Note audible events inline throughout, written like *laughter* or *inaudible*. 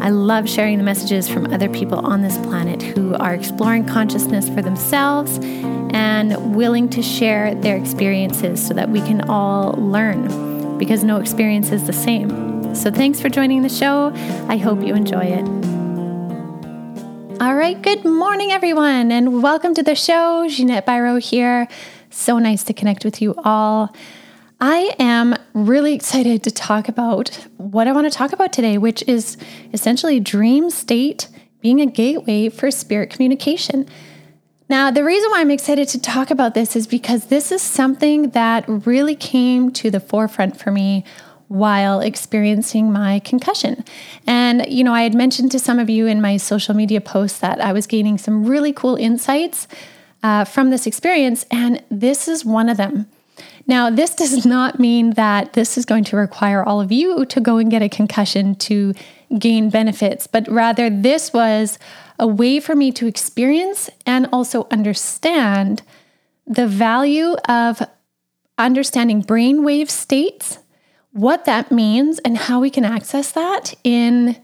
I love sharing the messages from other people on this planet who are exploring consciousness for themselves and willing to share their experiences so that we can all learn because no experience is the same. So, thanks for joining the show. I hope you enjoy it. All right, good morning, everyone, and welcome to the show. Ginette Biro here. So nice to connect with you all. I am really excited to talk about what I want to talk about today, which is essentially dream state being a gateway for spirit communication. Now, the reason why I'm excited to talk about this is because this is something that really came to the forefront for me while experiencing my concussion. And, you know, I had mentioned to some of you in my social media posts that I was gaining some really cool insights uh, from this experience, and this is one of them. Now, this does not mean that this is going to require all of you to go and get a concussion to gain benefits, but rather, this was a way for me to experience and also understand the value of understanding brainwave states what that means and how we can access that in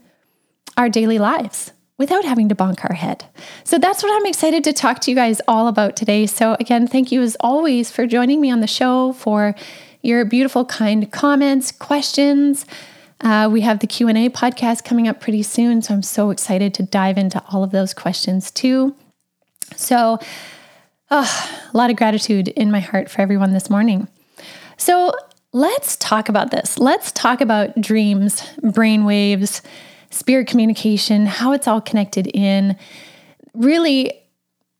our daily lives without having to bonk our head. So that's what I'm excited to talk to you guys all about today. So again, thank you as always for joining me on the show for your beautiful kind comments, questions. Uh, we have the Q&A podcast coming up pretty soon, so I'm so excited to dive into all of those questions too. So, oh, a lot of gratitude in my heart for everyone this morning. So, let's talk about this. Let's talk about dreams, brainwaves, spirit communication, how it's all connected in. Really,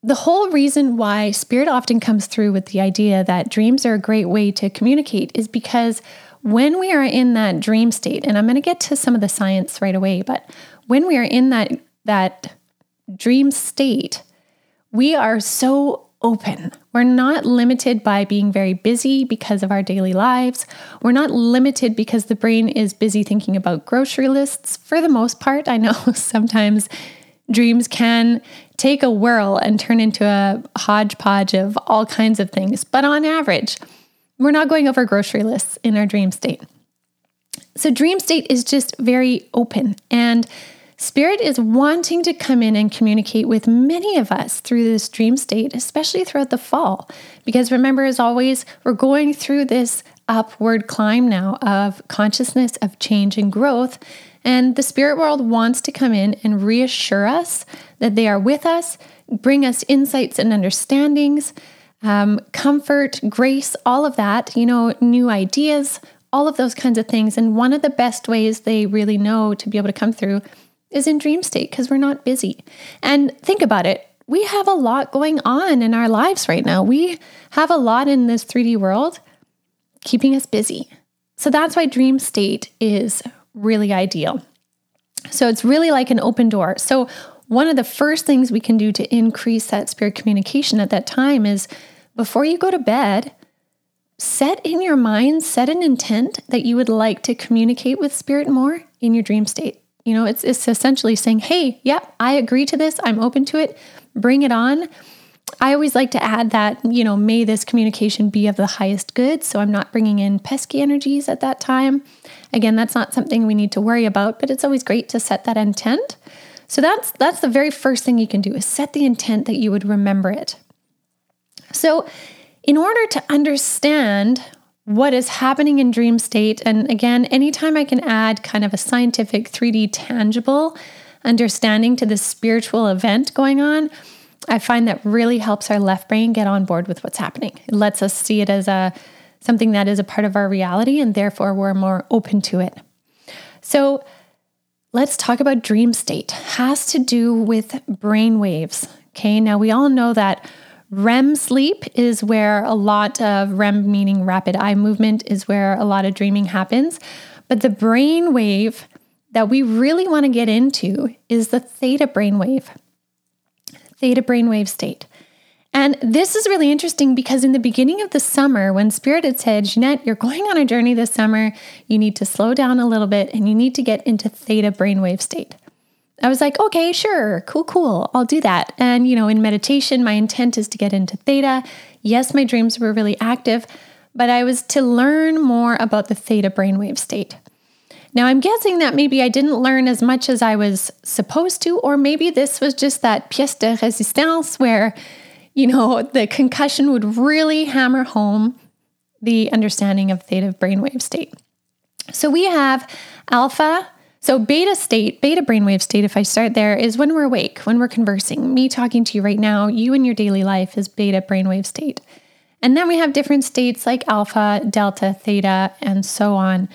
the whole reason why spirit often comes through with the idea that dreams are a great way to communicate is because when we are in that dream state, and I'm going to get to some of the science right away, but when we are in that that dream state, we are so open. We're not limited by being very busy because of our daily lives. We're not limited because the brain is busy thinking about grocery lists. For the most part, I know *laughs* sometimes dreams can take a whirl and turn into a hodgepodge of all kinds of things. But on average, we're not going over grocery lists in our dream state. So, dream state is just very open and Spirit is wanting to come in and communicate with many of us through this dream state, especially throughout the fall. Because remember, as always, we're going through this upward climb now of consciousness, of change and growth. And the spirit world wants to come in and reassure us that they are with us, bring us insights and understandings, um, comfort, grace, all of that, you know, new ideas, all of those kinds of things. And one of the best ways they really know to be able to come through is in dream state because we're not busy. And think about it we have a lot going on in our lives right now. We have a lot in this 3D world keeping us busy. So that's why dream state is really ideal. So it's really like an open door. So, one of the first things we can do to increase that spirit communication at that time is before you go to bed, set in your mind, set an intent that you would like to communicate with spirit more in your dream state. You know, it's, it's essentially saying, hey, yep, yeah, I agree to this. I'm open to it. Bring it on. I always like to add that, you know, may this communication be of the highest good. So I'm not bringing in pesky energies at that time. Again, that's not something we need to worry about, but it's always great to set that intent. So that's that's the very first thing you can do is set the intent that you would remember it. So in order to understand what is happening in dream state. And again, anytime I can add kind of a scientific 3D tangible understanding to this spiritual event going on, I find that really helps our left brain get on board with what's happening. It lets us see it as a something that is a part of our reality and therefore we're more open to it. So, let's talk about dream state. Has to do with brain waves. Okay? Now we all know that REM sleep is where a lot of REM, meaning rapid eye movement, is where a lot of dreaming happens. But the brain wave that we really want to get into is the theta brainwave, theta brainwave state. And this is really interesting because in the beginning of the summer, when Spirit had said, Ginette, you're going on a journey this summer, you need to slow down a little bit and you need to get into theta brainwave state. I was like, okay, sure, cool, cool, I'll do that. And, you know, in meditation, my intent is to get into theta. Yes, my dreams were really active, but I was to learn more about the theta brainwave state. Now, I'm guessing that maybe I didn't learn as much as I was supposed to, or maybe this was just that pièce de résistance where, you know, the concussion would really hammer home the understanding of theta brainwave state. So we have alpha. So beta state, beta brainwave state, if I start there, is when we're awake, when we're conversing. Me talking to you right now, you in your daily life is beta brainwave state. And then we have different states like alpha, delta, theta, and so on.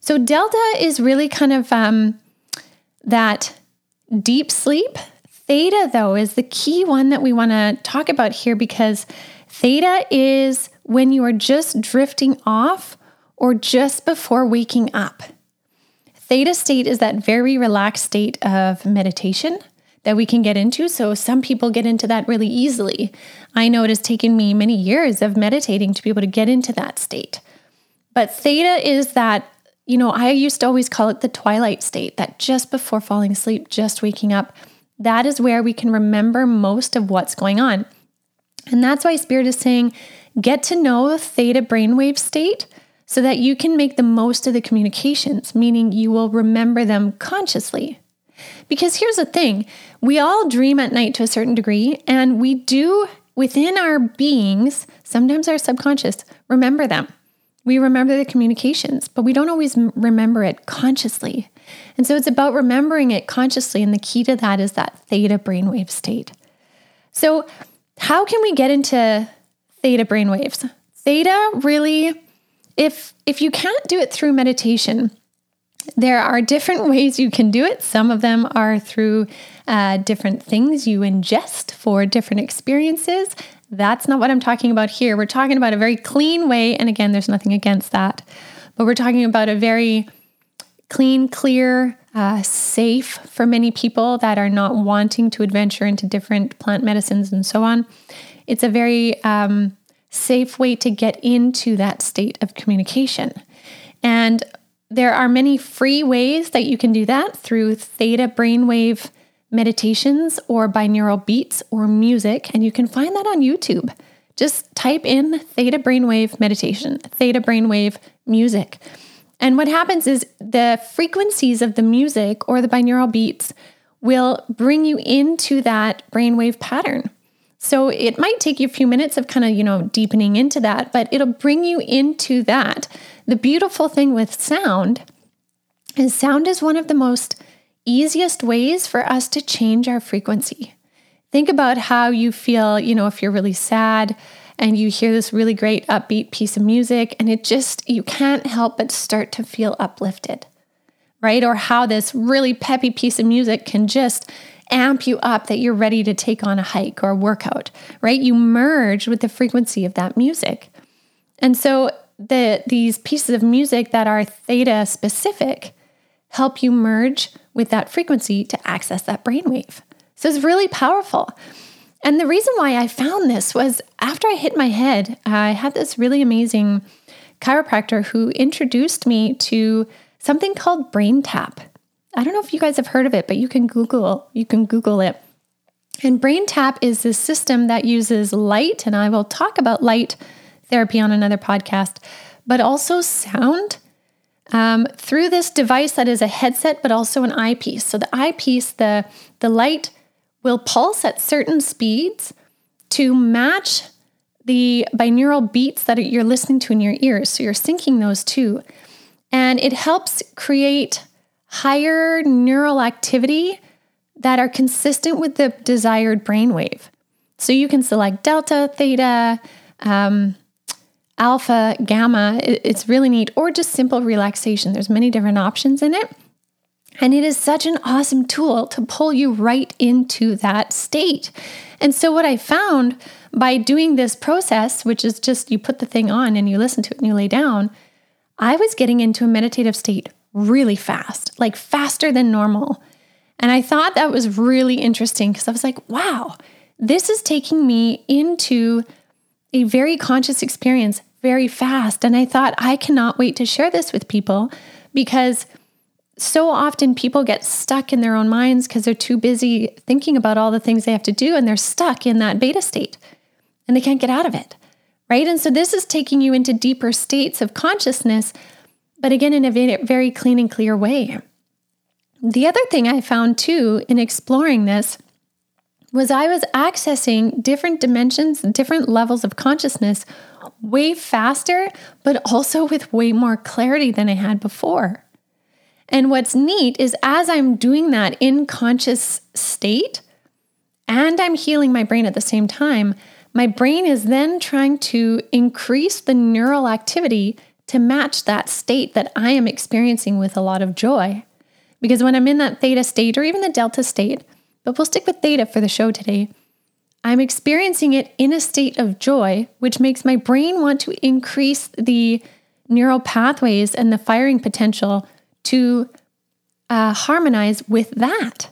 So, delta is really kind of um, that deep sleep. Theta, though, is the key one that we want to talk about here because theta is when you are just drifting off or just before waking up. Theta state is that very relaxed state of meditation that we can get into. So, some people get into that really easily. I know it has taken me many years of meditating to be able to get into that state. But theta is that you know, I used to always call it the twilight state, that just before falling asleep, just waking up, that is where we can remember most of what's going on. And that's why Spirit is saying, get to know the theta brainwave state so that you can make the most of the communications, meaning you will remember them consciously. Because here's the thing we all dream at night to a certain degree, and we do within our beings, sometimes our subconscious, remember them. We remember the communications, but we don't always remember it consciously. And so it's about remembering it consciously. And the key to that is that theta brainwave state. So, how can we get into theta brainwaves? Theta really, if if you can't do it through meditation, there are different *laughs* ways you can do it. Some of them are through uh, different things you ingest for different experiences. That's not what I'm talking about here. We're talking about a very clean way. And again, there's nothing against that. But we're talking about a very clean, clear, uh, safe for many people that are not wanting to adventure into different plant medicines and so on. It's a very um, safe way to get into that state of communication. And there are many free ways that you can do that through theta brainwave meditations or binaural beats or music, and you can find that on YouTube. Just type in theta brainwave meditation, theta brainwave music. And what happens is the frequencies of the music or the binaural beats will bring you into that brainwave pattern. So it might take you a few minutes of kind of, you know, deepening into that, but it'll bring you into that. The beautiful thing with sound is sound is one of the most easiest ways for us to change our frequency. Think about how you feel, you know, if you're really sad and you hear this really great upbeat piece of music and it just, you can't help but start to feel uplifted, right? Or how this really peppy piece of music can just amp you up that you're ready to take on a hike or a workout, right? You merge with the frequency of that music. And so the these pieces of music that are theta specific help you merge with that frequency to access that brainwave. So it's really powerful. And the reason why I found this was after I hit my head, I had this really amazing chiropractor who introduced me to something called brain tap. I don't know if you guys have heard of it, but you can Google, you can Google it. And brain tap is this system that uses light, and I will talk about light therapy on another podcast, but also sound um, through this device that is a headset, but also an eyepiece. So the eyepiece, the, the light will pulse at certain speeds to match the binaural beats that you're listening to in your ears. So you're syncing those two. And it helps create higher neural activity that are consistent with the desired brainwave. So you can select delta, theta, um, alpha, gamma. It's really neat, or just simple relaxation. There's many different options in it. And it is such an awesome tool to pull you right into that state. And so, what I found by doing this process, which is just you put the thing on and you listen to it and you lay down, I was getting into a meditative state really fast, like faster than normal. And I thought that was really interesting because I was like, wow, this is taking me into a very conscious experience very fast. And I thought, I cannot wait to share this with people because so often people get stuck in their own minds because they're too busy thinking about all the things they have to do and they're stuck in that beta state and they can't get out of it. Right. And so this is taking you into deeper states of consciousness, but again, in a very clean and clear way. The other thing I found too in exploring this was I was accessing different dimensions, different levels of consciousness way faster, but also with way more clarity than I had before. And what's neat is as I'm doing that in conscious state and I'm healing my brain at the same time, my brain is then trying to increase the neural activity to match that state that I am experiencing with a lot of joy. Because when I'm in that theta state or even the delta state, but we'll stick with theta for the show today. I'm experiencing it in a state of joy, which makes my brain want to increase the neural pathways and the firing potential to uh, harmonize with that.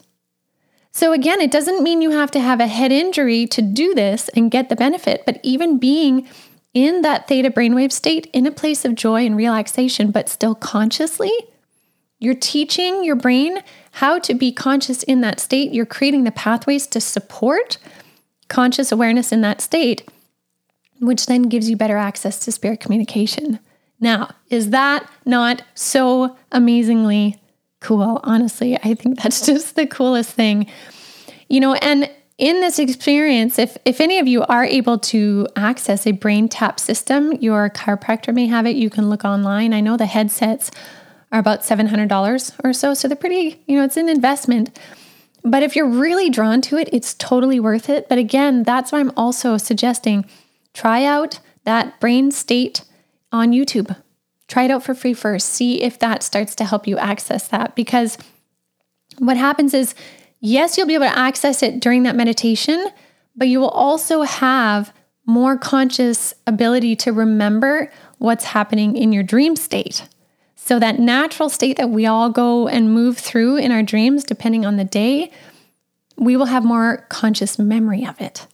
So, again, it doesn't mean you have to have a head injury to do this and get the benefit, but even being in that theta brainwave state in a place of joy and relaxation, but still consciously, you're teaching your brain how to be conscious in that state. You're creating the pathways to support conscious awareness in that state, which then gives you better access to spirit communication. Now, is that not so amazingly cool? Honestly, I think that's *laughs* just the coolest thing. You know, and in this experience, if, if any of you are able to access a brain tap system, your chiropractor may have it. You can look online. I know the headsets are about $700 or so. So they're pretty, you know, it's an investment. But if you're really drawn to it, it's totally worth it. But again, that's why I'm also suggesting try out that brain state on YouTube. Try it out for free first. See if that starts to help you access that. Because what happens is, yes, you'll be able to access it during that meditation, but you will also have more conscious ability to remember what's happening in your dream state. So, that natural state that we all go and move through in our dreams, depending on the day, we will have more conscious memory of it.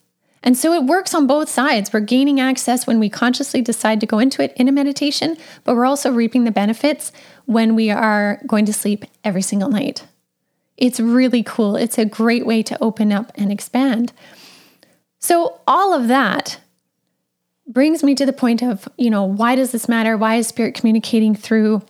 And so it works on both sides. We're gaining access when we consciously decide to go into it in a meditation, but we're also reaping the benefits when we are going to sleep every single night. It's really cool. It's a great way to open up and expand. So, all of that brings me to the point of, you know, why does this matter? Why is spirit communicating through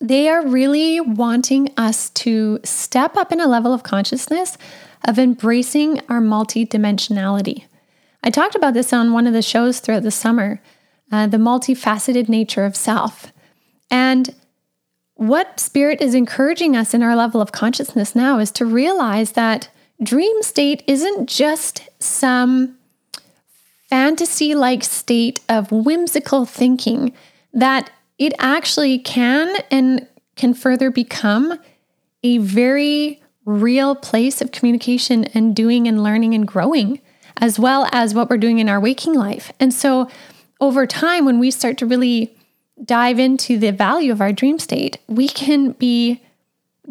they are really wanting us to step up in a level of consciousness of embracing our multidimensionality. I talked about this on one of the shows throughout the summer uh, the multifaceted nature of self. And what Spirit is encouraging us in our level of consciousness now is to realize that dream state isn't just some fantasy like state of whimsical thinking that it actually can and can further become a very real place of communication and doing and learning and growing, as well as what we're doing in our waking life. And so, over time, when we start to really dive into the value of our dream state, we can be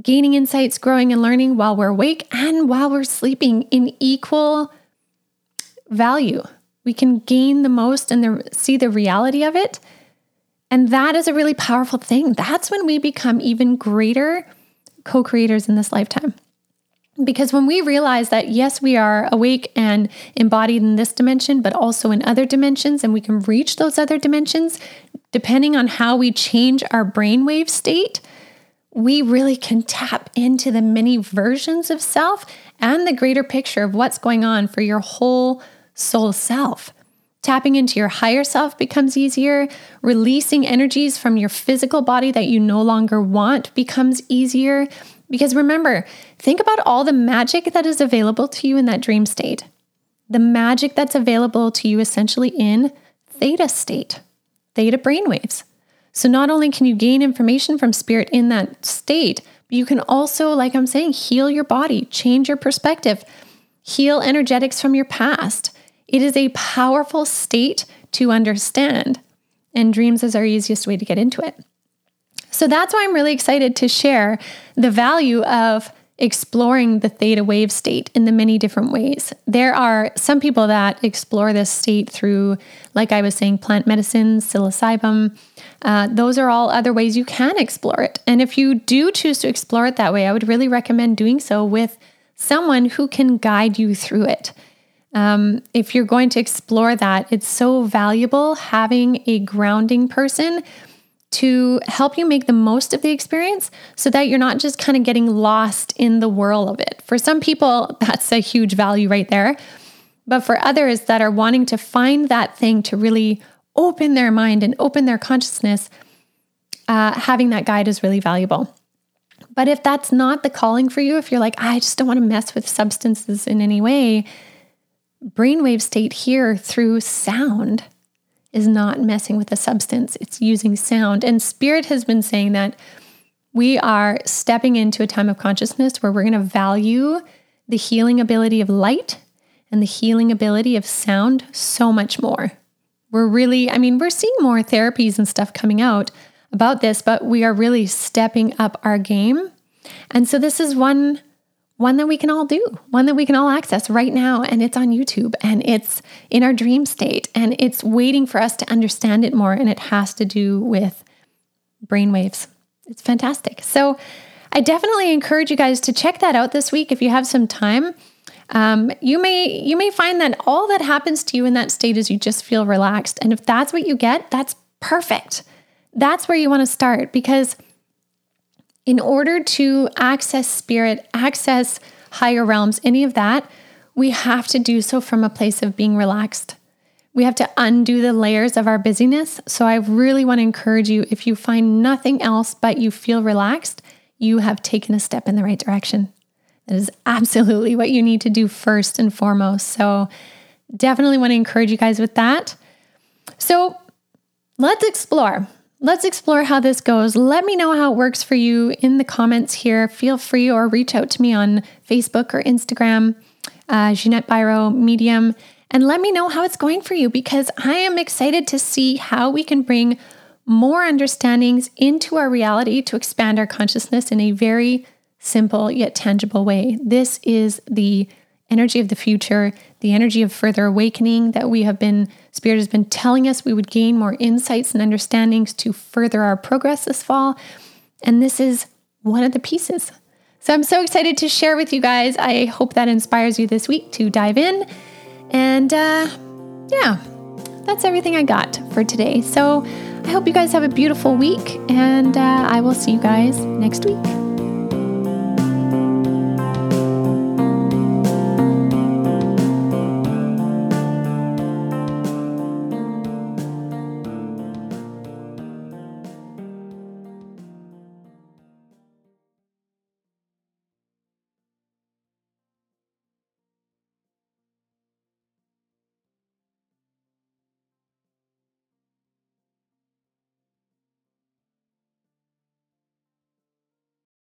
gaining insights, growing, and learning while we're awake and while we're sleeping in equal value. We can gain the most and the, see the reality of it and that is a really powerful thing. That's when we become even greater co creators in this lifetime. Because when we realize that, yes, we are awake and embodied in this dimension, but also in other dimensions, and we can reach those other dimensions depending on how we change our brainwave state, we really can tap into the many versions of self and the greater picture of what's going on for your whole soul self. Tapping into your higher self becomes easier. Releasing energies from your physical body that you no longer want becomes easier. Because remember, think about all the magic that is available to you in that dream state. The magic that's available to you essentially in theta state, theta brainwaves. So not only can you gain information from spirit in that state, but you can also, like I'm saying, heal your body, change your perspective, heal energetics from your past it is a powerful state to understand, and dreams is our easiest way to get into it. So that's why I'm really excited to share the value of exploring the theta wave state in the many different ways. There are some people that explore this state through, like I was saying, plant medicines, psilocybin. Uh, those are all other ways you can explore it. And if you do choose to explore it that way, I would really recommend doing so with someone who can guide you through it. Um, if you're going to explore that, it's so valuable having a grounding person to help you make the most of the experience so that you're not just kind of getting lost in the whirl of it. For some people, *laughs* that's a huge value right there. But for others that are wanting to find that thing to really open their mind and open their consciousness, uh, having that guide is really valuable. But if that's not the calling for you, if you're like, I just don't want to mess with substances in any way, brainwave state here through sound is not messing with a substance, it's using sound. And Spirit has been saying that we are stepping into a time of consciousness where we're going to value the healing ability of light and the healing ability of sound so much more. We're really, I mean, we're seeing more therapies and stuff coming out about this, but we are really stepping up our game. And so this is one one that we can all do, one that we can all access right now. And it's on YouTube and it's in our dream state and it's waiting for us to understand it more. And it has to do with brainwaves. It's fantastic. So I definitely encourage you guys to check that out this week if you have some time. Um, you may you may find that all that happens to you in that state is you just feel relaxed. And if that's what you get, that's perfect. That's where you want to start because in order to access spirit, access higher realms, any of that, we have to do so from a place of being relaxed. We have to undo the layers of our busyness. So I really want to encourage you if you find nothing else but you feel relaxed, you have taken a step in the right direction. That is absolutely what you need to do first and foremost. So definitely want to encourage you guys with that. So let's explore. Let's explore how this goes. Let me know how it works for you in the comments here. Feel free or reach out to me on Facebook or Instagram, uh, Ginette Biro Medium, and let me know how it's going for you because I am excited to see how we can bring more understandings into our reality to expand our consciousness in a very simple yet tangible way. This is the energy of the future, the energy of further awakening that we have been, Spirit has been telling us we would gain more insights and understandings to further our progress this fall. And this is one of the pieces. So I'm so excited to share with you guys. I hope that inspires you this week to dive in. And uh, yeah, that's everything I got for today. So I hope you guys have a beautiful week, and uh, I will see you guys next week.